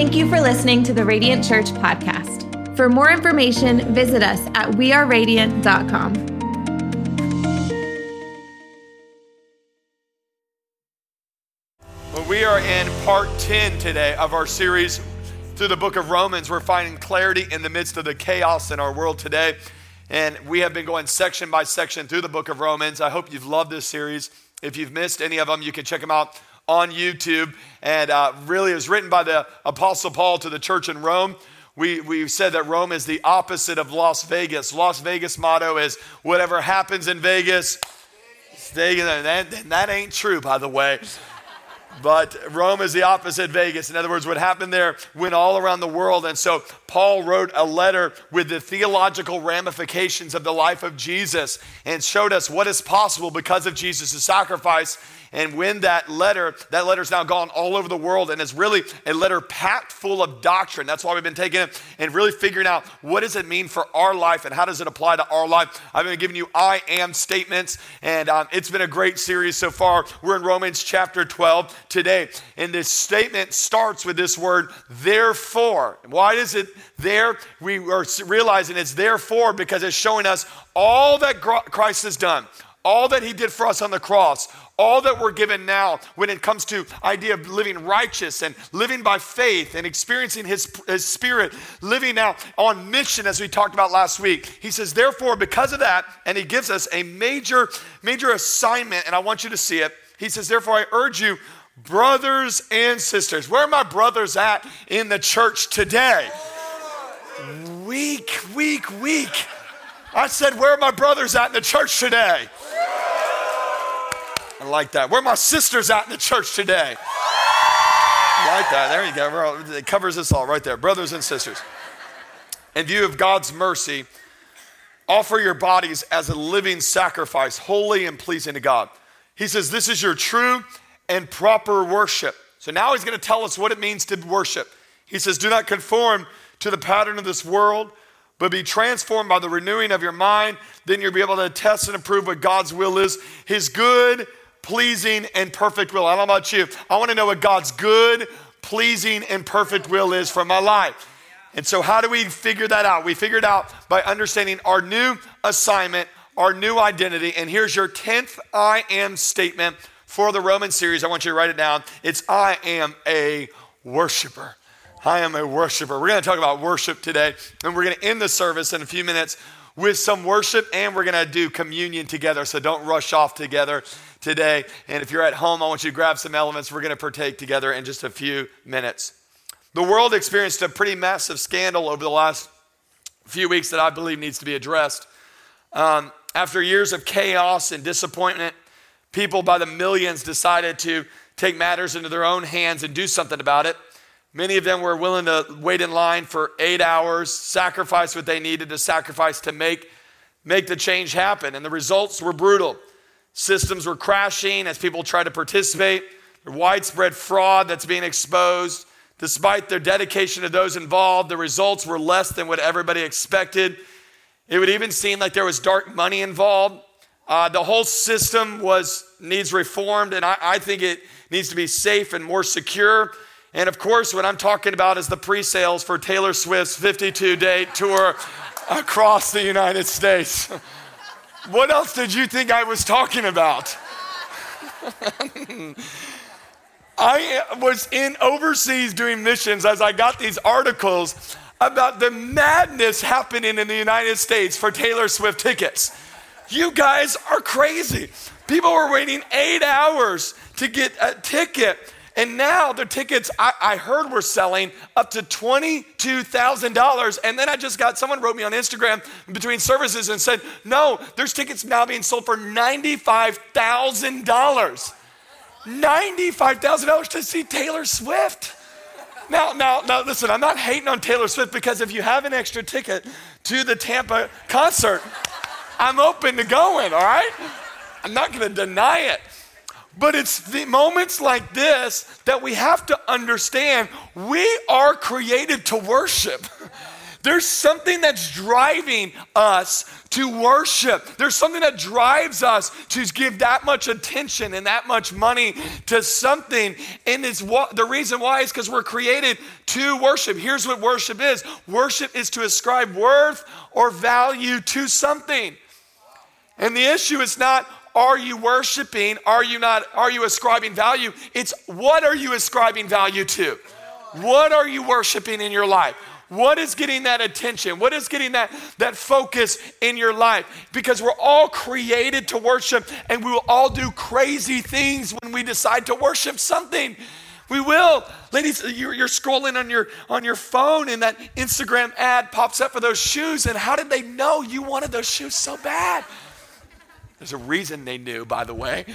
Thank you for listening to the Radiant Church podcast. For more information, visit us at weareradiant.com. Well, we are in part 10 today of our series through the book of Romans. We're finding clarity in the midst of the chaos in our world today. And we have been going section by section through the book of Romans. I hope you've loved this series. If you've missed any of them, you can check them out on YouTube. And uh, really, it was written by the Apostle Paul to the church in Rome. We, we said that Rome is the opposite of Las Vegas. Las Vegas motto is whatever happens in Vegas, stay in there. That, that ain't true, by the way. But Rome is the opposite Vegas. In other words, what happened there went all around the world. And so Paul wrote a letter with the theological ramifications of the life of Jesus and showed us what is possible because of Jesus' sacrifice and when that letter, that letter's now gone all over the world and is really a letter packed full of doctrine. That's why we've been taking it and really figuring out what does it mean for our life and how does it apply to our life. I've been giving you I am statements, and um, it's been a great series so far. We're in Romans chapter 12 today, and this statement starts with this word, therefore. Why is it there? We are realizing it's therefore because it's showing us all that Christ has done all that he did for us on the cross all that we're given now when it comes to idea of living righteous and living by faith and experiencing his, his spirit living now on mission as we talked about last week. He says therefore because of that and he gives us a major major assignment and i want you to see it. He says therefore i urge you brothers and sisters. Where are my brothers at in the church today? Weak weak weak. I said where are my brothers at in the church today I like that. Where my sisters at in the church today? I like that. There you go. All, it covers us all right there. Brothers and sisters. In view of God's mercy, offer your bodies as a living sacrifice, holy and pleasing to God. He says, This is your true and proper worship. So now he's going to tell us what it means to worship. He says, Do not conform to the pattern of this world, but be transformed by the renewing of your mind. Then you'll be able to test and approve what God's will is, his good, pleasing, and perfect will. I don't know about you. I want to know what God's good, pleasing, and perfect will is for my life. And so, how do we figure that out? We figure it out by understanding our new assignment, our new identity. And here's your 10th I am statement for the Roman series. I want you to write it down. It's I am a worshiper. I am a worshiper. We're going to talk about worship today, and we're going to end the service in a few minutes with some worship, and we're going to do communion together. So don't rush off together today. And if you're at home, I want you to grab some elements. We're going to partake together in just a few minutes. The world experienced a pretty massive scandal over the last few weeks that I believe needs to be addressed. Um, after years of chaos and disappointment, people by the millions decided to take matters into their own hands and do something about it. Many of them were willing to wait in line for eight hours, sacrifice what they needed to sacrifice to make, make the change happen. And the results were brutal. Systems were crashing as people tried to participate. There's widespread fraud that's being exposed. Despite their dedication to those involved, the results were less than what everybody expected. It would even seem like there was dark money involved. Uh, the whole system was needs reformed, and I, I think it needs to be safe and more secure. And of course, what I'm talking about is the pre-sales for Taylor Swift's 52-day tour across the United States. What else did you think I was talking about? I was in overseas doing missions as I got these articles about the madness happening in the United States for Taylor Swift tickets. You guys are crazy. People were waiting eight hours to get a ticket and now the tickets I, I heard were selling up to $22,000. And then I just got someone wrote me on Instagram between services and said, no, there's tickets now being sold for $95,000. $95,000 to see Taylor Swift. Now, now, now, listen, I'm not hating on Taylor Swift because if you have an extra ticket to the Tampa concert, I'm open to going, all right? I'm not gonna deny it. But it's the moments like this that we have to understand we are created to worship. There's something that's driving us to worship. There's something that drives us to give that much attention and that much money to something. And it's what, the reason why is because we're created to worship. Here's what worship is worship is to ascribe worth or value to something. And the issue is not are you worshiping? Are you not are you ascribing value? It's what are you ascribing value to? What are you worshiping in your life? What is getting that attention? What is getting that, that focus in your life? Because we're all created to worship and we will all do crazy things when we decide to worship something. We will. Ladies, you're, you're, scrolling on your, on your phone and that Instagram ad pops up for those shoes. And how did they know you wanted those shoes so bad? There's a reason they knew, by the way.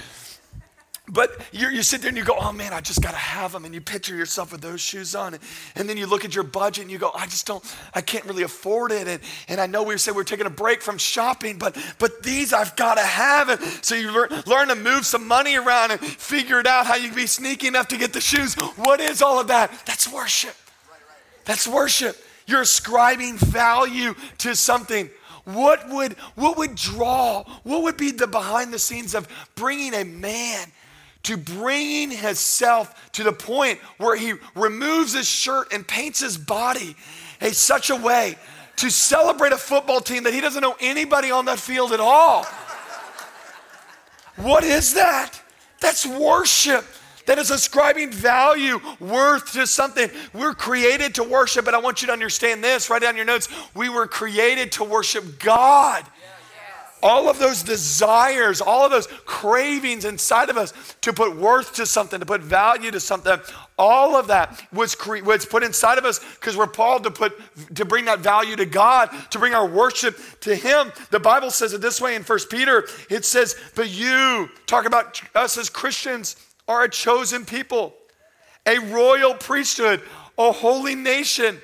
But you, you sit there and you go, oh man, I just got to have them. And you picture yourself with those shoes on. And, and, then you look at your budget and you go, I just don't, I can't really afford it. And, and I know we said we are taking a break from shopping, but, but these I've got to have. And so you learn, learn to move some money around and figure it out how you can be sneaky enough to get the shoes. What is all of that? That's worship. That's worship. You're ascribing value to something. What would, what would draw, what would be the behind the scenes of bringing a man to bringing himself to the point where he removes his shirt and paints his body in such a way to celebrate a football team that he doesn't know anybody on that field at all. what is that? That's worship that is ascribing value, worth to something. We're created to worship, but I want you to understand this. Write down your notes. We were created to worship God. All of those desires, all of those cravings inside of us to put worth to something, to put value to something, all of that was, cre- was put inside of us because we're called to put to bring that value to God, to bring our worship to Him. The Bible says it this way in First Peter. It says, "But you talk about us as Christians." Are a chosen people, a royal priesthood, a holy nation,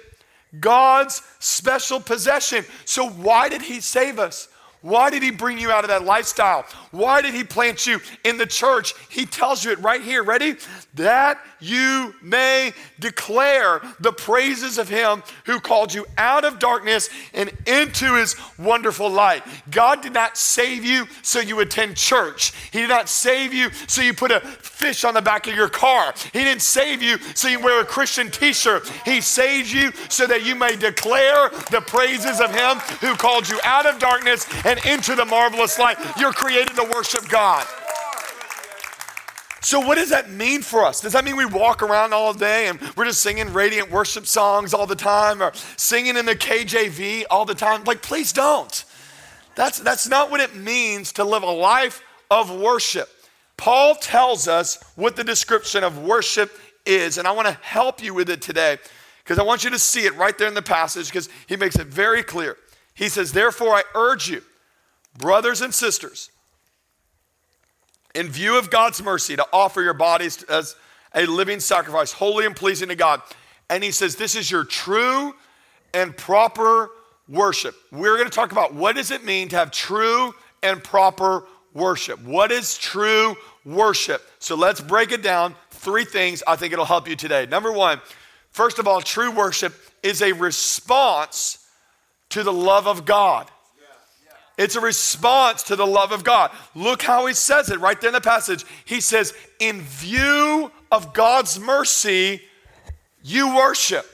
God's special possession. So, why did He save us? Why did he bring you out of that lifestyle? Why did he plant you in the church? He tells you it right here. Ready? That you may declare the praises of him who called you out of darkness and into his wonderful light. God did not save you so you attend church. He did not save you so you put a fish on the back of your car. He didn't save you so you wear a Christian t shirt. He saved you so that you may declare the praises of him who called you out of darkness and into the marvelous light. You're created to worship God. So, what does that mean for us? Does that mean we walk around all day and we're just singing radiant worship songs all the time or singing in the KJV all the time? Like, please don't. That's, that's not what it means to live a life of worship. Paul tells us what the description of worship is, and I want to help you with it today because I want you to see it right there in the passage because he makes it very clear. He says, Therefore, I urge you brothers and sisters, in view of God's mercy, to offer your bodies as a living sacrifice, holy and pleasing to God. And he says, This is your true and proper worship. We're going to talk about what does it mean to have true and proper worship. What is true worship? So let's break it down. Three things I think it'll help you today. Number one, first of all, true worship is a response to the love of God. It's a response to the love of God. Look how he says it right there in the passage. He says, In view of God's mercy, you worship.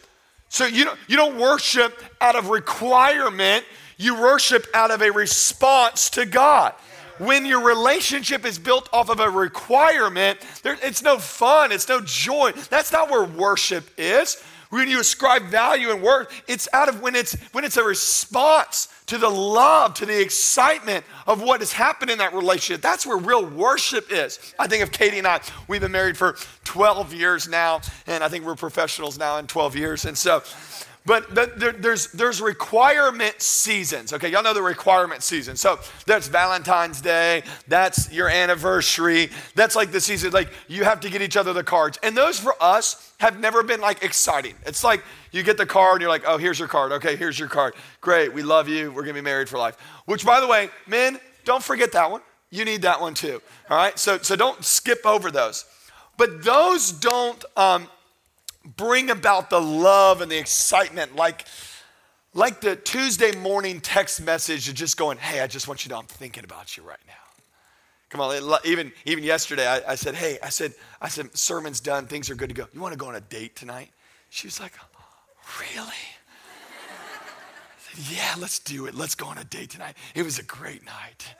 So you don't, you don't worship out of requirement, you worship out of a response to God. When your relationship is built off of a requirement, there, it's no fun, it's no joy. That's not where worship is. When you ascribe value and worth, it's out of when it's when it's a response to the love, to the excitement of what has happened in that relationship. That's where real worship is. I think of Katie and I, we've been married for 12 years now, and I think we're professionals now in 12 years. And so but there, there's, there's requirement seasons. Okay, y'all know the requirement season. So that's Valentine's Day, that's your anniversary, that's like the season, like you have to get each other the cards. And those for us have never been like exciting. It's like you get the card and you're like, oh, here's your card. Okay, here's your card. Great, we love you. We're gonna be married for life. Which, by the way, men, don't forget that one. You need that one too. All right, so, so don't skip over those. But those don't um, bring about the love and the excitement like, like the Tuesday morning text message of just going, hey, I just want you to know I'm thinking about you right now. Come on, even, even yesterday, I, I said, hey, I said, I said, sermon's done, things are good to go. You want to go on a date tonight? She was like, really? Said, yeah, let's do it. Let's go on a date tonight. It was a great night.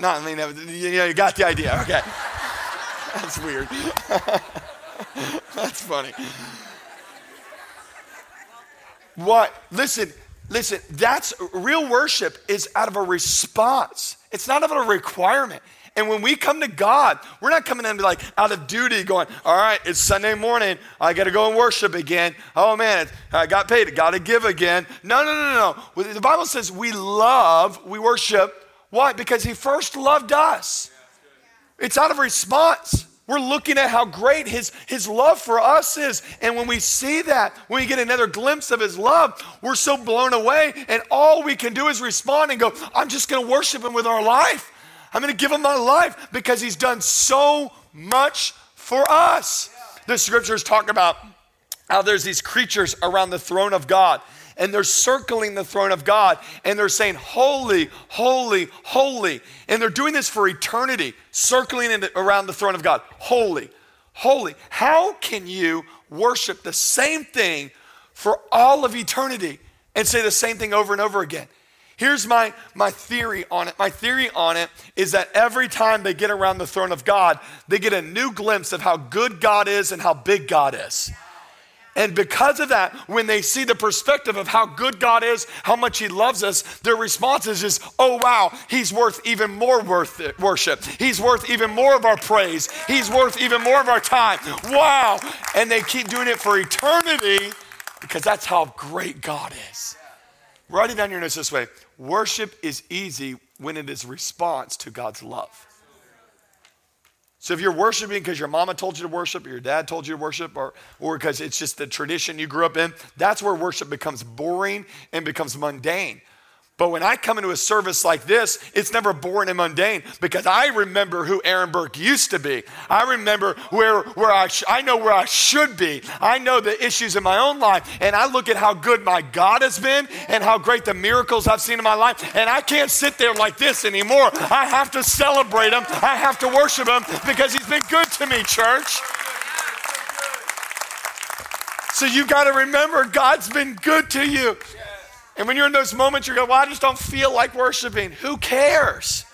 No, I mean, you know, you got the idea. Okay. That's weird. That's funny. What? Listen, listen, that's real worship is out of a response. It's not out of a requirement. And when we come to God, we're not coming in to like out of duty going, all right, it's Sunday morning. I got to go and worship again. Oh man, I got paid. Got to give again. No, no, no, no. The Bible says we love, we worship. Why? Because He first loved us. It's out of response. We're looking at how great his, his love for us is. And when we see that, when we get another glimpse of his love, we're so blown away. And all we can do is respond and go, I'm just going to worship him with our life. I'm going to give him my life because he's done so much for us. The scriptures talk about how there's these creatures around the throne of God and they're circling the throne of God and they're saying, Holy, holy, holy. And they're doing this for eternity, circling around the throne of God. Holy, holy. How can you worship the same thing for all of eternity and say the same thing over and over again? Here's my, my theory on it. My theory on it is that every time they get around the throne of God, they get a new glimpse of how good God is and how big God is. And because of that, when they see the perspective of how good God is, how much He loves us, their response is just, oh wow, He's worth even more worth worship. He's worth even more of our praise. He's worth even more of our time. Wow. And they keep doing it for eternity because that's how great God is. Write it down your notes this way worship is easy when it is response to God's love. So if you're worshiping because your mama told you to worship, or your dad told you to worship, or, or because it's just the tradition you grew up in, that's where worship becomes boring and becomes mundane. But when I come into a service like this, it's never boring and mundane because I remember who Aaron Burke used to be. I remember where, where I, sh- I know where I should be. I know the issues in my own life. And I look at how good my God has been and how great the miracles I've seen in my life. And I can't sit there like this anymore. I have to celebrate him. I have to worship him because he's been good to me, church. So you've got to remember God's been good to you. And when you're in those moments, you're going, well, I just don't feel like worshiping. Who cares?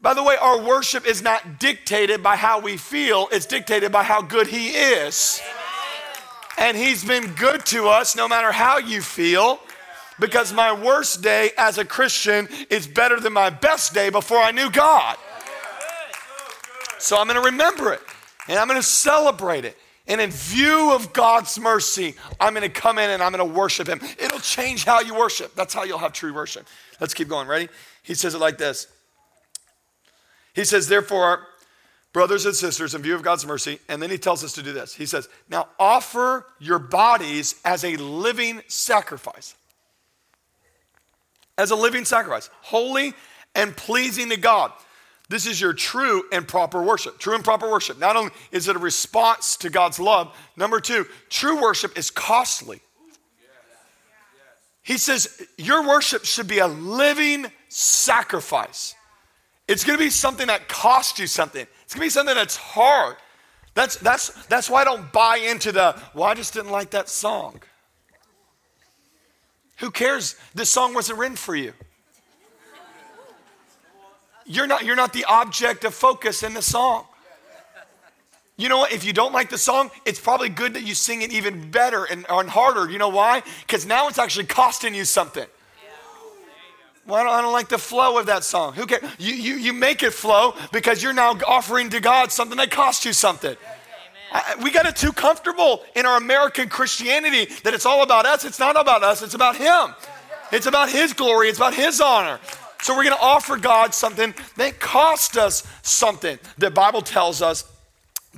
By the way, our worship is not dictated by how we feel, it's dictated by how good He is. And He's been good to us no matter how you feel, because my worst day as a Christian is better than my best day before I knew God. So I'm going to remember it and I'm going to celebrate it. And in view of God's mercy, I'm to come in and I'm to worship Him. It'll change how you worship. That's how you'll have true worship. Let's keep going. Ready? He says it like this He says, Therefore, brothers and sisters, in view of God's mercy, and then He tells us to do this. He says, Now offer your bodies as a living sacrifice. As a living sacrifice, holy and pleasing to God. This is your true and proper worship. True and proper worship. Not only is it a response to God's love, number two, true worship is costly. He says your worship should be a living sacrifice. It's to be something that costs you something. It's to be something that's hard. That's, that's, that's why I don't buy into the, well, I just didn't like that song. Who cares? This song wasn't written for you. You're not, you're not the object of focus in the song. You know what? If you don't like the song, it's probably good that you sing it even better and, and harder. You know why? Because now it's actually costing you something. Well, I don't, I don't, like the flow of that song. Who cares? You, you, you make it flow because you're now offering to God something that cost you something. I, we got it too comfortable in our American Christianity that it's all about us. It's not about us, it's about Him. It's about His glory, it's about His honor. So we're going to offer God something that cost us something. The Bible tells us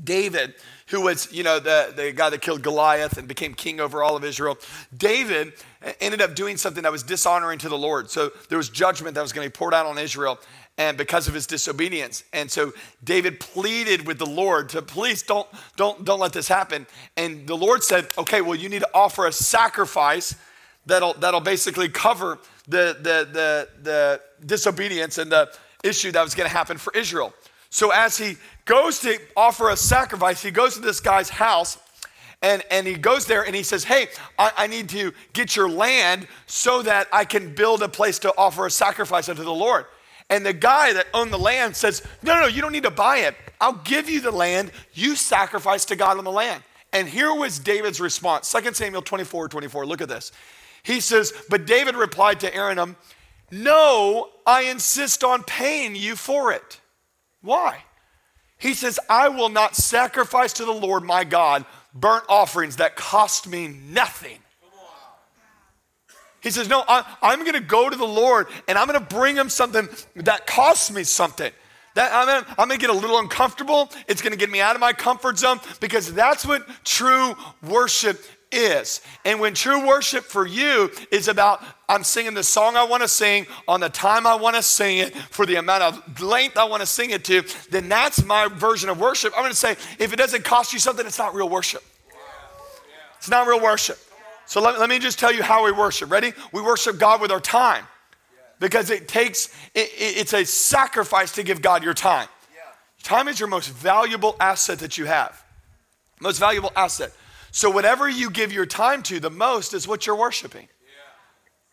David, who was, you know, the, the guy that killed Goliath and became king over all of Israel, David ended up doing something that was dishonoring to the Lord. So there was judgment that was going to be poured out on Israel and because of his disobedience. And so David pleaded with the Lord to please don't don't don't let this happen. And the Lord said, "Okay, well you need to offer a sacrifice that'll, that'll basically cover the, the, the, the disobedience and the issue that was going to happen for Israel. So as he goes to offer a sacrifice, he goes to this guy's house and, and he goes there and he says, Hey, I, I, need to get your land so that I can build a place to offer a sacrifice unto the Lord. And the guy that owned the land says, No, no, you don't need to buy it. I'll give you the land. You sacrifice to God on the land. And here was David's response 2 Samuel 24 24. Look at this. He says, But David replied to Aaron, um, No, I insist on paying you for it. Why? He says, I will not sacrifice to the Lord my God burnt offerings that cost me nothing. He says, No, I, am going to go to the Lord and I'm going to bring him something that costs me something. That I'm I'm gonna get a little uncomfortable. It's gonna get me out of my comfort zone because that's what true worship is. And when true worship for you is about, I'm singing the song I want to sing on the time I want to sing it for the amount of length I want to sing it to, then that's my version of worship. I'm going to say, if it doesn't cost you something, it's not real worship. It's not real worship. So let, let me just tell you how we worship. Ready? We worship God with our time because it takes, it, it's a sacrifice to give God your time. Time is your most valuable asset that you have. Most valuable asset. So, whatever you give your time to the most is what you're worshiping.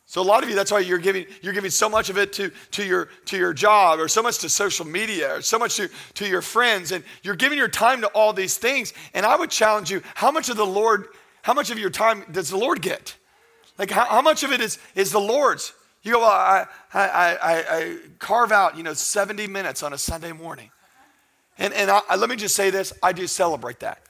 So a lot of you, that's why you're giving, you're giving so much of it to, to, your, to your job or so much to social media or so much to, to your friends. And you're giving your time to all these things. And I would challenge you, how much of the Lord, how much of your time does the Lord get? Like how, how much of it is, is the Lord's? You go, well, I, I, I, I carve out, you know, 70 minutes on a Sunday morning. And, and I, let me just say this, I do celebrate that.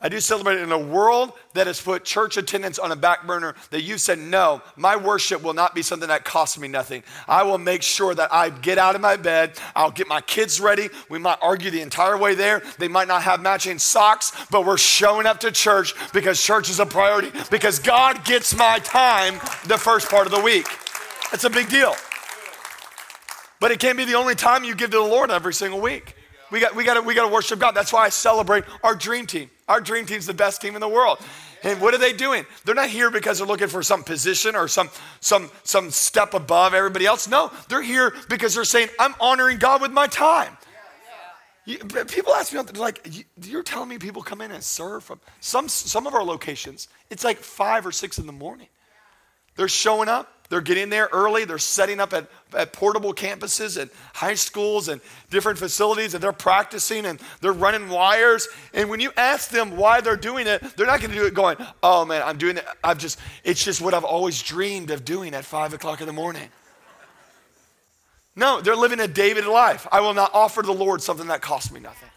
I do celebrate in a world that has put church attendance on a back burner that you said, no, my worship will not be something that costs me nothing. I will make sure that I get out of my bed. I'll get my kids ready. We might argue the entire way there. They might not have matching socks, but we're showing up to church because church is a priority, because God gets my time the first part of the week. That's a big deal. But it can't be the only time you give to the Lord every single week. We got, we got, to, we got to worship God. That's why I celebrate our dream team. Our dream team's the best team in the world. And what are they doing? They're not here because they're looking for some position or some, some, some step above everybody else. No, they're here because they're saying, I'm honoring God with my time. You, people ask me, like, you're telling me people come in and serve from some, some of our locations, it's like five or six in the morning. They're showing up, they're getting there early. They're setting up at, at portable campuses and high schools and different facilities, and they're practicing and they're running wires. And when you ask them why they're doing it, they're not going to do it going, "Oh man, I'm doing it. I've just it's just what I've always dreamed of doing at five o'clock in the morning." No, they're living a David life. I will not offer the Lord something that costs me nothing.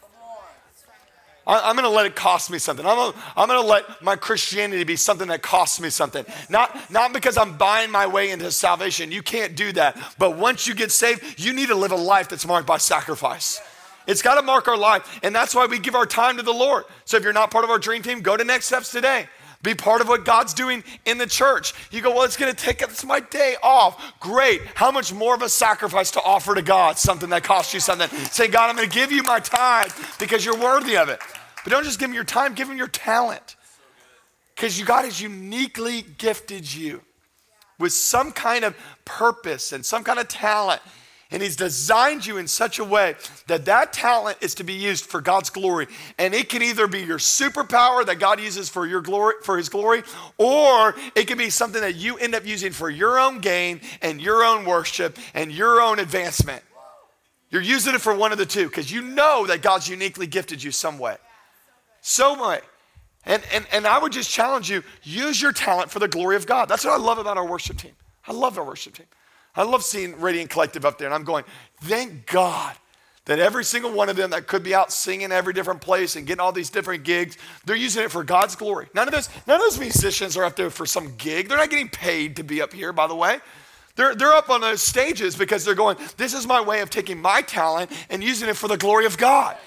I'm going to let it cost me something. I'm going, to, I'm going to let my Christianity be something that costs me something. Not, not because I'm buying my way into salvation. You can't do that. But once you get saved, you need to live a life that's marked by sacrifice. It's got to mark our life. And that's why we give our time to the Lord. So if you're not part of our dream team, go to Next Steps today. Be part of what God's doing in the church. You go, well, it's going to take it's my day off. Great. How much more of a sacrifice to offer to God? Something that costs you something. Say, God, I'm going to give you my time because you're worthy of it. But don't just give him your time, give him your talent. Because you God has uniquely gifted you with some kind of purpose and some kind of talent. And he's designed you in such a way that that talent is to be used for God's glory. And it can either be your superpower that God uses for your glory, for his glory, or it can be something that you end up using for your own gain and your own worship and your own advancement. You're using it for one of the two because you know that God's uniquely gifted you some way. So much. And, and, and I would just challenge you use your talent for the glory of God. That's what I love about our worship team. I love our worship team. I love seeing Radiant Collective up there, and I'm going, thank God that every single one of them that could be out singing every different place and getting all these different gigs, they're using it for God's glory. None of those, none of those musicians are up there for some gig. They're not getting paid to be up here, by the way. They're, they're up on those stages because they're going, this is my way of taking my talent and using it for the glory of God.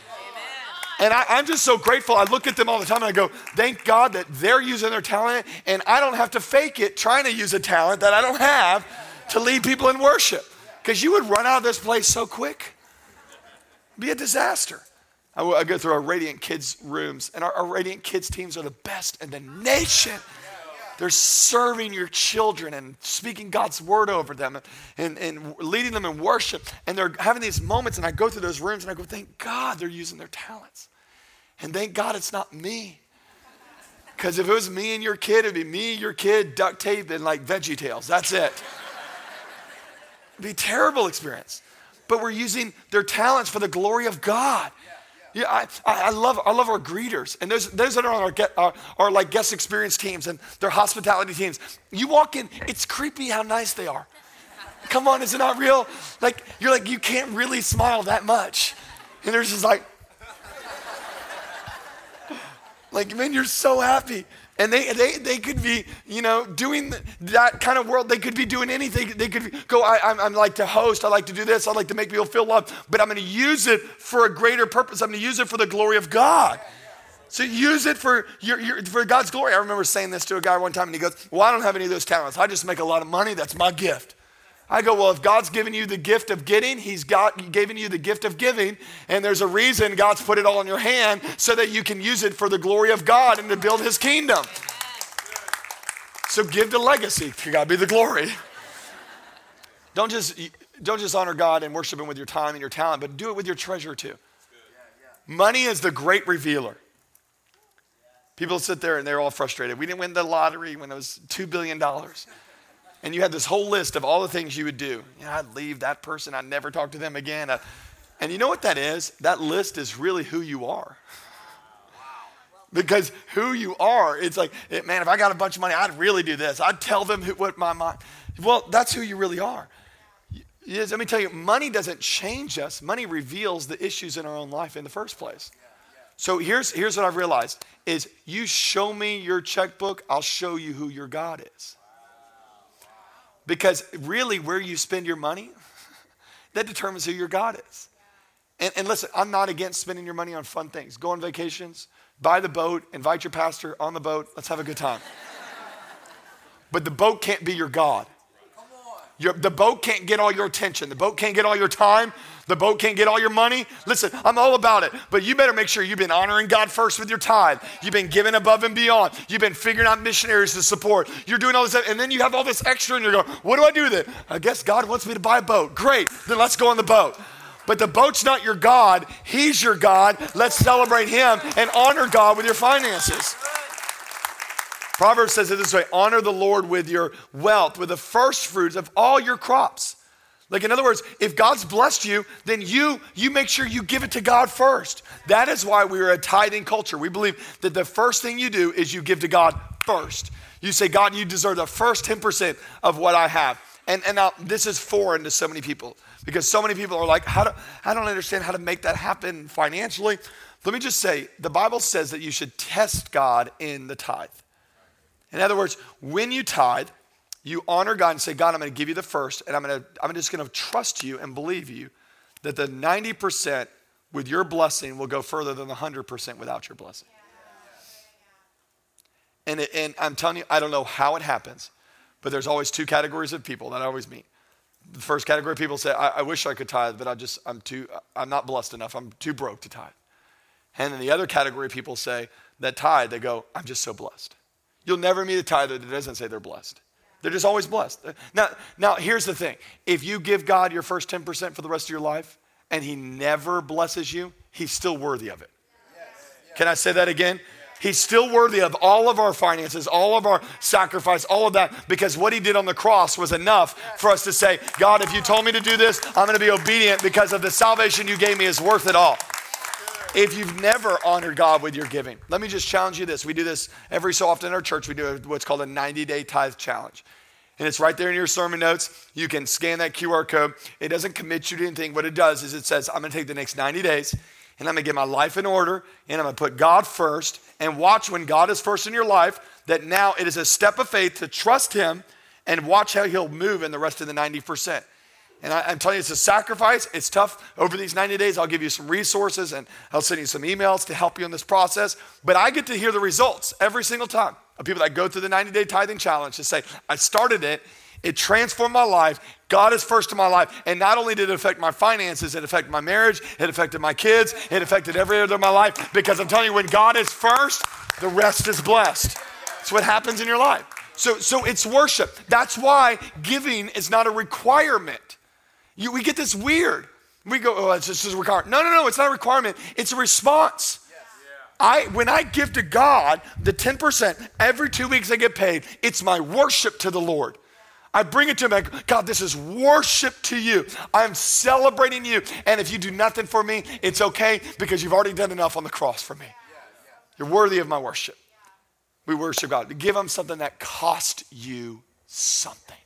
And I, am just so grateful. I look at them all the time and I go, thank God that they're using their talent and I don't have to fake it trying to use a talent that I don't have to lead people in worship. Because you would run out of this place so quick. Be a disaster. I, I go through our Radiant Kids rooms, and our, our Radiant Kids teams are the best in the nation. They're serving your children and speaking God's word over them and, and leading them in worship. And they're having these moments, and I go through those rooms and I go, thank God they're using their talents. And thank God it's not me. Because if it was me and your kid, it'd be me, your kid, duct tape, and like VeggieTales. That's it. It'd be a terrible experience. But we're using their talents for the glory of God. Yeah, I, I, love, I love our greeters. And those, those that are on our, get, our, our like guest experience teams and their hospitality teams. You walk in, it's creepy how nice they are. Come on, is it not real? Like, you're like, you can't really smile that much. And they're just like, like, man, you're so happy. And they, they, they could be, you know, doing that kind of world. They could be doing anything. They could go, I, I'm, I'm like to host. I like to do this. I like to make people feel loved. But I'm going to use it for a greater purpose. I'm going to use it for the glory of God. So use it for, your, your, for God's glory. I remember saying this to a guy one time, and he goes, Well, I don't have any of those talents. I just make a lot of money. That's my gift. I go, well, if God's given you the gift of getting, He's got given you the gift of giving, and there's a reason God's put it all in your hand so that you can use it for the glory of God and to build His kingdom. So give the legacy. To God be the glory. Don't just, don't just honor God and worship Him with your time and your talent, but do it with your treasure too. Money is the great revealer. People sit there and they're all frustrated. We didn't win the lottery when it was $2 billion and you had this whole list of all the things you would do. You know, I'd leave that person, I'd never talk to them again. Uh, and you know what that is? That list is really who you are. Because who you are, it's like, man, if I got a bunch of money, I'd really do this. I'd tell them who, what my mind. Well, that's who you really are. Let me tell you, money doesn't change us. Money reveals the issues in our own life in the first place. So here's, here's what I've realized is you show me your checkbook, I'll show you who your God is. Because really, where you spend your money, that determines who your God is. And, and, listen, I'm not against spending your money on fun things. Go on vacations, buy the boat, invite your pastor on the boat, let's have a good time. but the boat can't be your God. Your, the boat can't get all your attention. The boat can't get all your time. The boat can't get all your money. Listen, I'm all about it, but you better make sure you've been honoring God first with your tithe. You've been giving above and beyond. You've been figuring out missionaries to support. You're doing all this, and then you have all this extra, and you're going, What do I do with it? I guess God wants me to buy a boat. Great, then let's go on the boat. But the boat's not your God, He's your God. Let's celebrate Him and honor God with your finances. Proverbs says it this way honor the Lord with your wealth, with the first fruits of all your crops. Like in other words, if God's blessed you, then you you make sure you give it to God first. That is why we are a tithing culture. We believe that the first thing you do is you give to God first. You say, God, you deserve the first 10% of what I have. And, and now this is foreign to so many people because so many people are like, how do, I don't understand how to make that happen financially. Let me just say, the Bible says that you should test God in the tithe. In other words, when you tithe, you honor God and say, God, I'm going to give you the first, and I'm, going to, I'm just going to trust you and believe you that the 90% with your blessing will go further than the 100% without your blessing. And, it, and I'm telling you, I don't know how it happens, but there's always two categories of people that I always meet. The first category of people say, I, I wish I could tithe, but I just, I'm too, I'm not blessed enough. I'm too broke to tithe. And then the other category of people say that tithe, they go, I'm just so blessed. You'll never meet a tither that doesn't say they're blessed. They're just always blessed. Now, now here's the thing. If you give God your first 10% for the rest of your life and he never blesses you, he's still worthy of it. Can I say that again? He's still worthy of all of our finances, all of our sacrifice, all of that, because what he did on the cross was enough for us to say, God, if you told me to do this, I'm going to be obedient because of the salvation you gave me is worth it all if you've never honored God with your giving. Let me just challenge you this. We do this every so often in our church. We do what's called a 90 day tithe challenge. And it's right there in your sermon notes. You can scan that QR code. It doesn't commit you to anything. What it does is it says, I'm going to take the next 90 days and I'm going to get my life in order and I'm going to put God first and watch when God is first in your life that now it is a step of faith to trust Him and watch how He'll move in the rest of the 90%. And I, am telling you, it's a sacrifice. It's tough. Over these 90 days, I'll give you some resources and I'll send you some emails to help you in this process. But I get to hear the results every single time of people that go through the 90 day tithing challenge to say, I started it, it transformed my life. God is first in my life. And not only did it affect my finances, it affected my marriage, it affected my kids, it affected every area of my life. Because I'm telling you, when God is first, the rest is blessed. It's what happens in your life. So, so it's worship. That's why giving is not a requirement. You, we get this weird. We go, oh, it's just a requirement. No, no, no, it's not a requirement. It's a response. I, when I give to God the 10%, every two weeks I get paid, it's my worship to the Lord. I bring it to him. God, this is worship to you. I'm celebrating you. And if you do nothing for me, it's okay because you've already done enough on the cross for me. You're worthy of my worship. We worship God. Give him something that cost you something.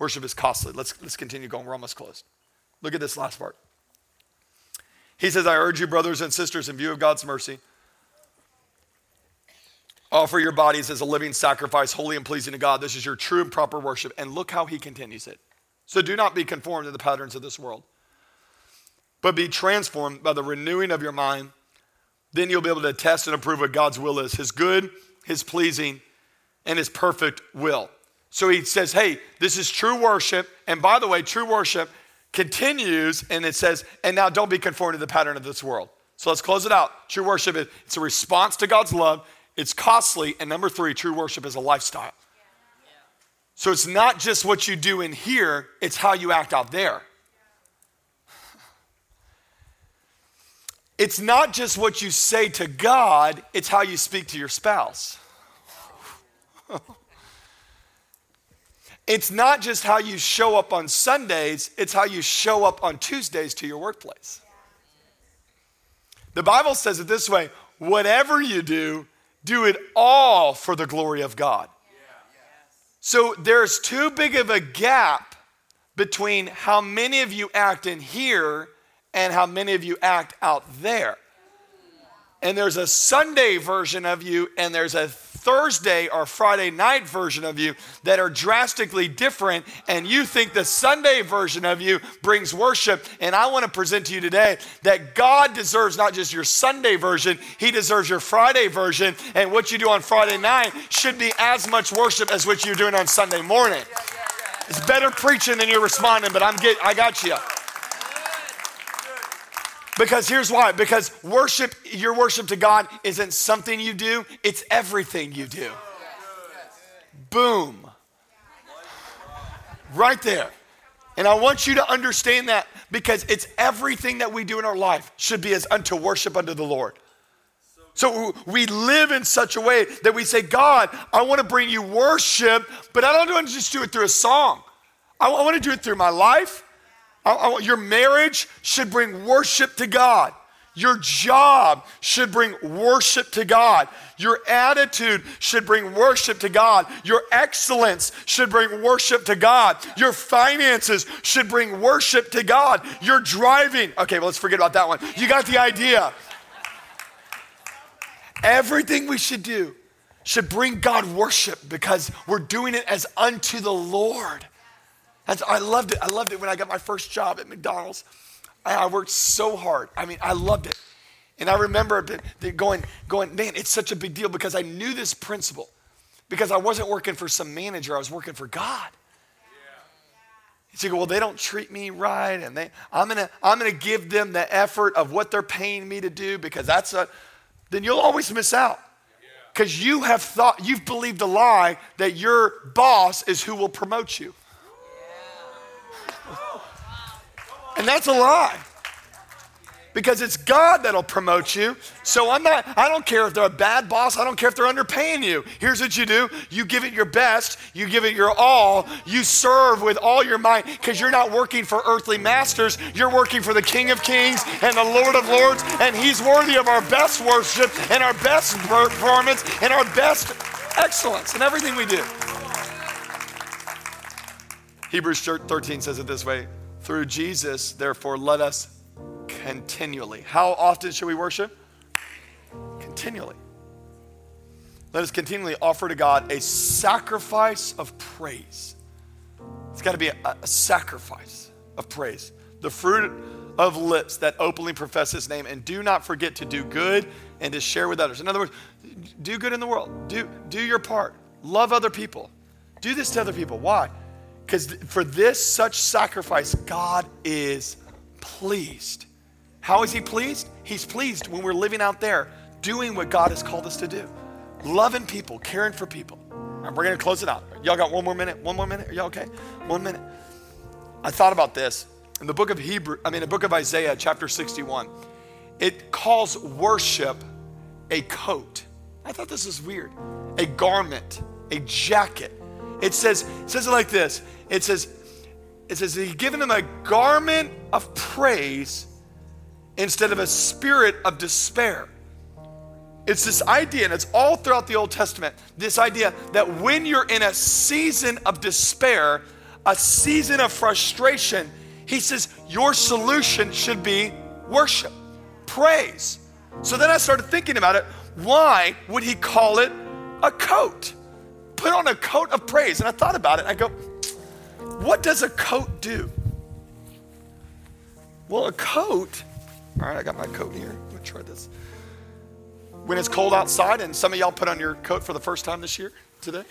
Worship is costly. Let's, let's continue going. We're almost closed. Look at this last part. He says, I urge you, brothers and sisters, in view of God's mercy, Offer your bodies as a living sacrifice, holy and pleasing to God. This is your true and proper worship. And look how he continues it. So do not be conformed to the patterns of this world, but be transformed by the renewing of your mind. Then you'll be able to test and approve what God's will is his good, his pleasing, and his perfect will. So he says, hey, this is true worship. And by the way, true worship continues and it says, and now don't be conformed to the pattern of this world. So let's close it out. True worship is it's a response to God's love it's costly. And number three, true worship is a lifestyle. So it's not just what you do in here, it's how you act out there. It's not just what you say to God, it's how you speak to your spouse. it's not just how you show up on Sundays, it's how you show up on Tuesdays to your workplace. The Bible says it this way whatever you do, do it all for the glory of God. So there's too big of a gap between how many of you act in here and how many of you act out there. And there's a Sunday version of you, and there's a Thursday or Friday night version of you that are drastically different, and you think the Sunday version of you brings worship. And I want to present to you today that God deserves not just your Sunday version, He deserves your Friday version. And what you do on Friday night should be as much worship as what you're doing on Sunday morning. It's better preaching than you're responding, but I'm get, I got you. Because here's why because worship, your worship to God isn't something you do, it's everything you do. Boom. Right there. And I want you to understand that because it's everything that we do in our life should be as unto worship unto the Lord. So we live in such a way that we say, God, I want to bring you worship, but I don't want to just do it through a song. I want to do it through my life. I, I, your marriage should bring worship to God. Your job should bring worship to God. Your attitude should bring worship to God. Your excellence should bring worship to God. Your finances should bring worship to God. Your driving, okay, well, let's forget about that one. You got the idea. Everything we should do should bring God worship because we're doing it as unto the Lord. That's, I loved it. I loved it when I got my first job at McDonald's. I, I worked so hard. I mean, I loved it. And I remember going, going, man, it's such a big deal because I knew this principle. Because I wasn't working for some manager, I was working for God. So you go, well, they don't treat me right, and they, I'm gonna, I'm gonna give them the effort of what they're paying me to do because that's a, then you'll always miss out. Because you have thought, you've believed a lie that your boss is who will promote you. And that's a lie. Because it's God that'll promote you. So I'm not, I don't care if they're a bad boss, I don't care if they're underpaying you. Here's what you do you give it your best, you give it your all, you serve with all your might, because you're not working for earthly masters, you're working for the King of Kings and the Lord of Lords, and He's worthy of our best worship and our best performance and our best excellence in everything we do. Hebrews 13 says it this way through Jesus, therefore, let us continually. How often should we worship? Continually. Let us continually offer to God a sacrifice of praise. It's got to be a, a, sacrifice of praise. The fruit of lips that openly profess His name, and do not forget to do good and to share with others. In other words, do good in the world. Do, do your part. Love other people. Do this to other people. Why? Because for this such sacrifice, God is pleased. How is He pleased? He's pleased when we're living out there doing what God has called us to do loving people, caring for people. right, we're going to close it out. Y'all got one more minute? One more minute? Are y'all okay? One minute. I thought about this. In the book of Hebrew, I mean, the book of Isaiah, chapter 61, it calls worship a coat. I thought this was weird. A garment, a jacket. It says, it says it like this. It says, it says he's given him a garment of praise instead of a spirit of despair. It's this idea, and it's all throughout the Old Testament this idea that when you're in a season of despair, a season of frustration, he says your solution should be worship, praise. So then I started thinking about it. Why would he call it a coat? Put on a coat of praise. And I thought about it. I go, what does a coat do? Well, a coat, all right, I got my coat here. Let me try this. When it's cold outside, and some of y'all put on your coat for the first time this year, today.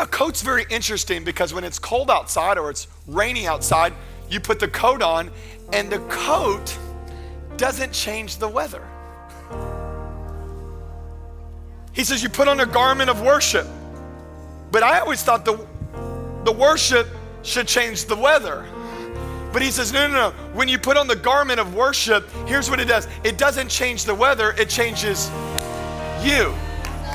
A coat's very interesting because when it's cold outside or it's rainy outside, you put the coat on, and the coat doesn't change the weather. He says, You put on a garment of worship. But I always thought the, the worship should change the weather. But he says, no, no, no. When you put on the garment of worship, here's what it does it doesn't change the weather, it changes you.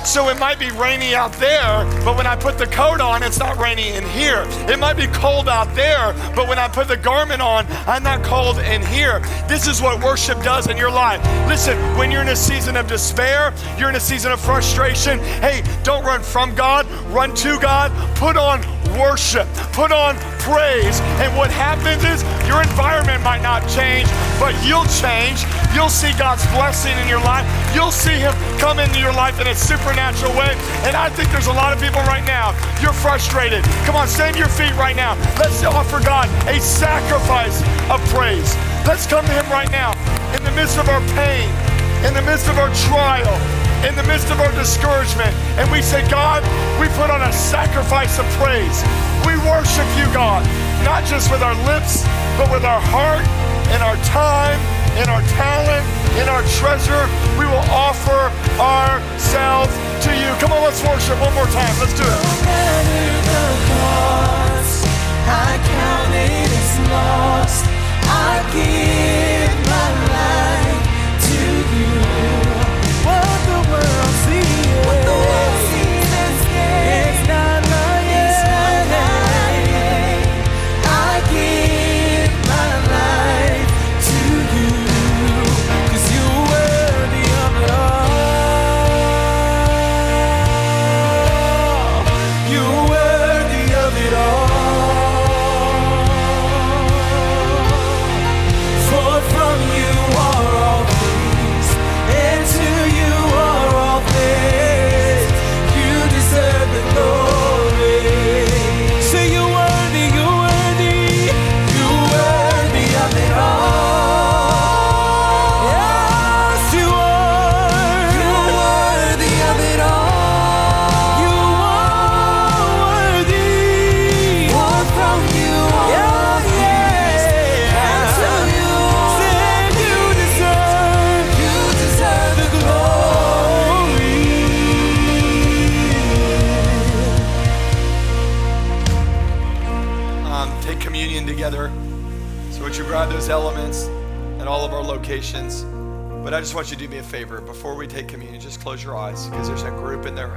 So it might be rainy out there, but when I put the coat on, it's not rainy in here. It might be cold out there, but when I put the garment on, I'm not cold in here. This is what worship does in your life. Listen, when you're in a season of despair, you're in a season of frustration, hey, don't run from God, run to God. Put on worship, put on praise. And what happens is your environment might not change, but you'll change. You'll see God's blessing in your life. You'll see Him come into your life in a supernatural way. And I think there's a lot of people right now, you're frustrated. Come on, stand your feet right now. Let's offer God a sacrifice of praise. Let's come to Him right now in the midst of our pain, in the midst of our trial in the midst of our discouragement and we say, God, we put on a sacrifice of praise. We worship you, God, not just with our lips, but with our heart and our time and our talent in our treasure. We will offer ourselves to you. Come on, let's worship one more time. Let's do it. No matter the cost, I count it as lost. I give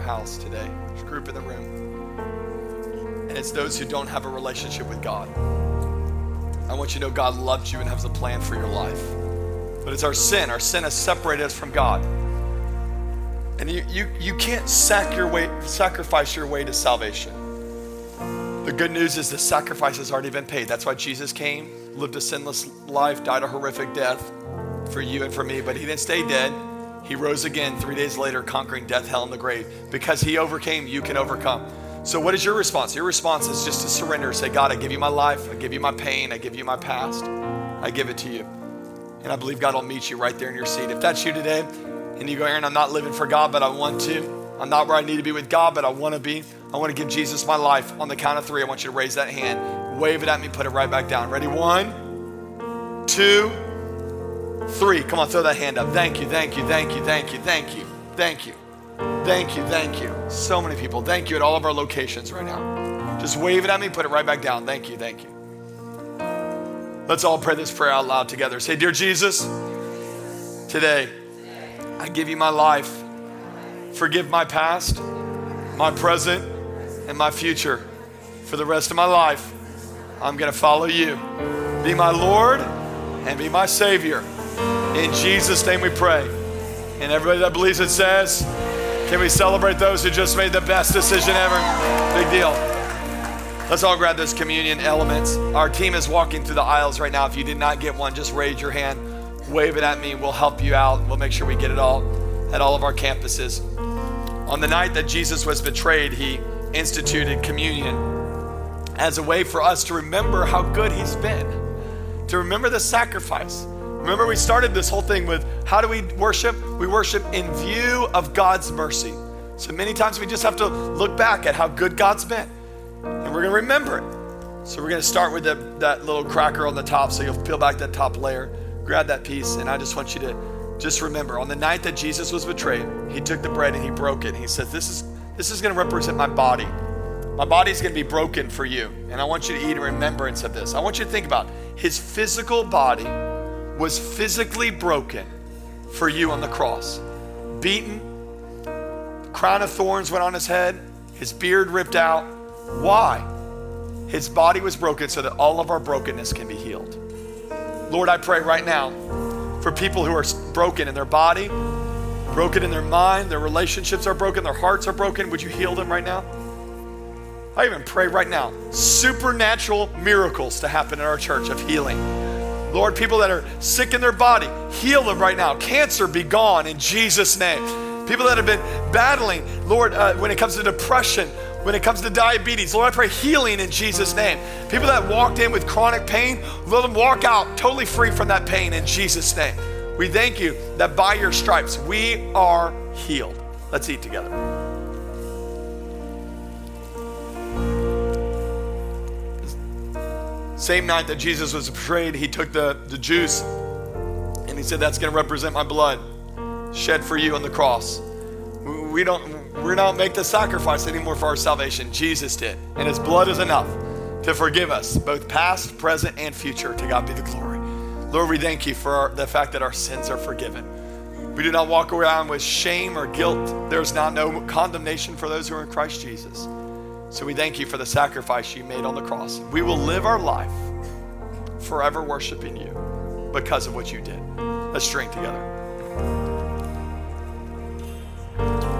house today. There's a group in the room. And it's those who don't have a relationship with God. I want you to know God loves you and has a plan for your life. But it's our sin. Our sin has separated us from God. And you, you, you can't your way, sacrifice your way to salvation. The good news is the sacrifice has already been paid. That's why Jesus came, lived a sinless life, died a horrific death for you and for me, but he didn't stay dead. He rose again three days later, conquering death, hell, and the grave. Because he overcame, you can overcome. So, what is your response? Your response is just to surrender. Say, God, I give you my life. I give you my pain. I give you my past. I give it to you. And I believe God will meet you right there in your seat. If that's you today, and you go, Aaron, I'm not living for God, but I want to. I'm not where I need to be with God, but I want to be. I want to give Jesus my life. On the count of three, I want you to raise that hand, wave it at me, put it right back down. Ready? One, two, three. Come on, throw that hand up. Thank you, thank you, thank you, thank you, thank you, thank you. Thank you, thank you. So many people. Thank you at all of our locations right now. Just wave it at me, put it right back down. Thank you, thank you. Let's all pray this prayer out loud together. Say, Dear Jesus, today I give you my life. Forgive my past, my present, and my future. For the rest of my life, I'm going to follow you. Be my Lord and be my Savior. In Jesus' name we pray. And everybody that believes it says, can we celebrate those who just made the best decision ever? Big deal. Let's all grab those communion elements. Our team is walking through the aisles right now. If you did not get one, just raise your hand, wave it at me. We'll help you out. We'll make sure we get it all at all of our campuses. On the night that Jesus was betrayed, he instituted communion as a way for us to remember how good he's been, to remember the sacrifice. Remember, we started this whole thing with how do we worship? We worship in view of God's mercy. So many times we just have to look back at how good God's been, and we're going to remember it. So we're going to start with the, that little cracker on the top. So you'll peel back that top layer, grab that piece, and I just want you to just remember on the night that Jesus was betrayed, he took the bread and he broke it. And he said, This is this is going to represent my body. My body is going to be broken for you. And I want you to eat in remembrance of this. I want you to think about his physical body was physically broken for you on the cross. Beaten, crown of thorns went on his head, his beard ripped out. Why? His body was broken so that all of our brokenness can be healed. Lord, I pray right now for people who are broken in their body, broken in their mind, their relationships are broken, their hearts are broken. Would you heal them right now? I even pray right now supernatural miracles to happen in our church of healing. Lord, people that are sick in their body, heal them right now. Cancer be gone in Jesus' name. People that have been battling, Lord, uh, when it comes to depression, when it comes to diabetes. Lord, I pray healing in Jesus' name. People that walked in with chronic pain, let them walk out totally free from that pain in Jesus' name. We thank you that by your stripes we are healed. Let's eat together. Same night that Jesus was betrayed, he took the, the juice and he said, That's going to represent my blood shed for you on the cross. We don't, we don't make the sacrifice anymore for our salvation. Jesus did. And his blood is enough to forgive us, both past, present, and future. To God be the glory. Lord, we thank you for our, the fact that our sins are forgiven. We do not walk around with shame or guilt. There's not no condemnation for those who are in Christ Jesus. So we thank you for the sacrifice you made on the cross. We will live our life forever worshiping you because of what you did. Let's drink together.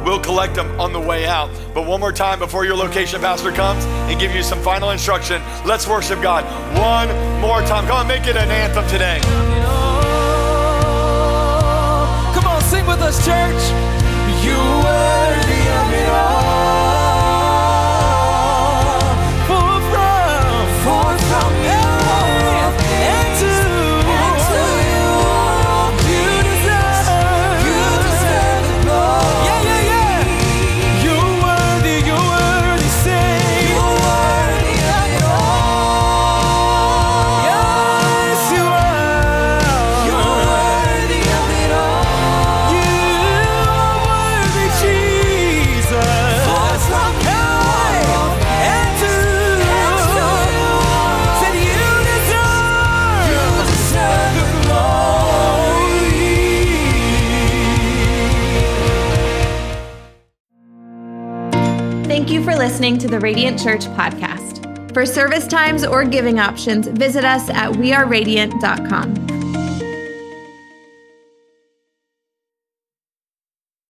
We'll collect them on the way out. But one more time before your location pastor comes and give you some final instruction, let's worship God one more time. Come on, make it an anthem today. Come on, sing with us, church. You worthy listening to the Radiant Church podcast. For service times or giving options, visit us at weareradiant.com.